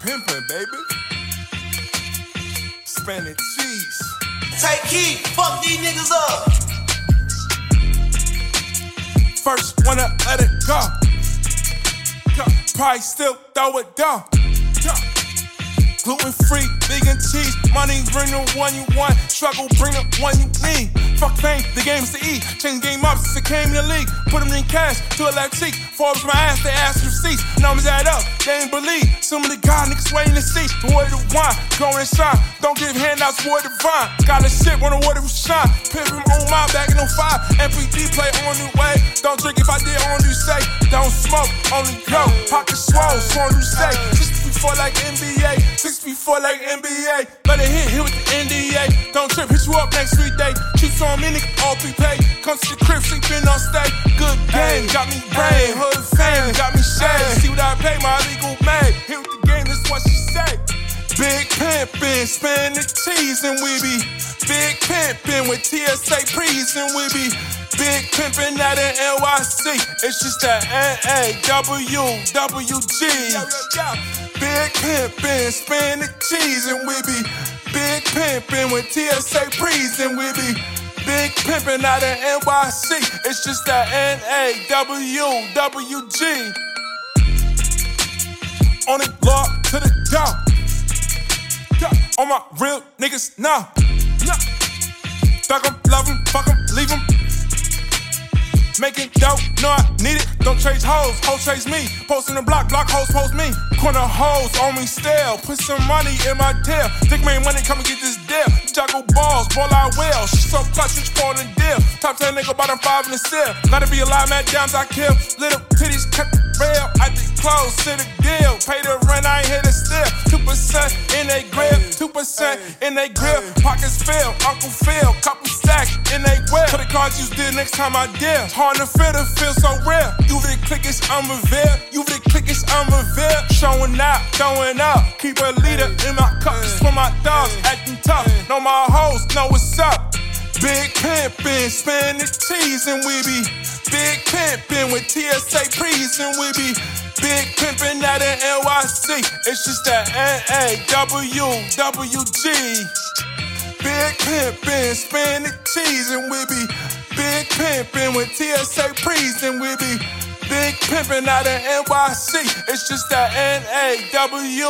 pimpin', baby. Spanish cheese. Tay Keith, fuck these niggas up. First, wanna let it go. go. Probably still throw it down. Gluten free, vegan cheese. Money bring the one you want. Struggle bring the one you need. Fuck fame, the game's to eat. Change game up since I came in the league. Put them in cash to a left cheek. Forbes my ass, they ask receipts. Numbers add up, they ain't believe. Some of the God niggas waiting to see. The way the wine, go and shine. Don't give handouts, boy divine. Got a shit, wanna water shine. Pimp him on my back in 05. MPD play on the way. Don't drink if I did on you say. Don't smoke, only go. Pocket swole, sworn you say. Just before like NBA. Six feet four like NBA. Let it hit, hit with the NDA. Don't trip, hit you up next weekday. Cheats on me, nigga, all prepay. Come to the crib, sleeping on stay. Good game, got me brain. Hood fame, got me shade. See what I pay, my legal man. Hit with the game, that's what she say. Big pimpin', spin the cheese, and we be big pimpin' with TSA prees, and we be big pimpin' out in NYC. It's just that N-A-W-W-G. Big pimpin', spin the cheese, and we be big pimpin' with TSA prees, and we be big pimpin' out in NYC. It's just that N-A-W-W-G. On the block to the top. On my real niggas, nah. nah. Need it. Don't chase hoes, hoes chase me. Posting the block, block hoes post me. Corner hoes on me still. Put some money in my tail. Dick made money, come and get this deal. Juggle balls, ball I will. She so clutch, she falling deal. Top 10 nigga, bottom 5 in the cell. Gotta be alive, mad downs I kill. Little titties kept it real. I did close to the deal. Pay the rent, I ain't hit it still. 2% in they grip, 2% in they grip. Pockets fill, Uncle Phil, couple cards you did next time I deal. Hard to feel to feel so real. You the clickest, I'm revealed. You the clickest, I'm revealed. Showing out, throwing up. Keep a leader in my cup. Just for my dogs, acting tough. Know my hoes, know what's up. Big pimpin', spin the cheese, and we be big pimpin' with TSA prees, and we be big pimpin' out in NYC. It's just that N-A-W-W-G. Big pimpin', spin the cheese, and we be big pimpin' with TSA prees, and we be big pimpin' out of NYC. It's just that N-A-W-W-G.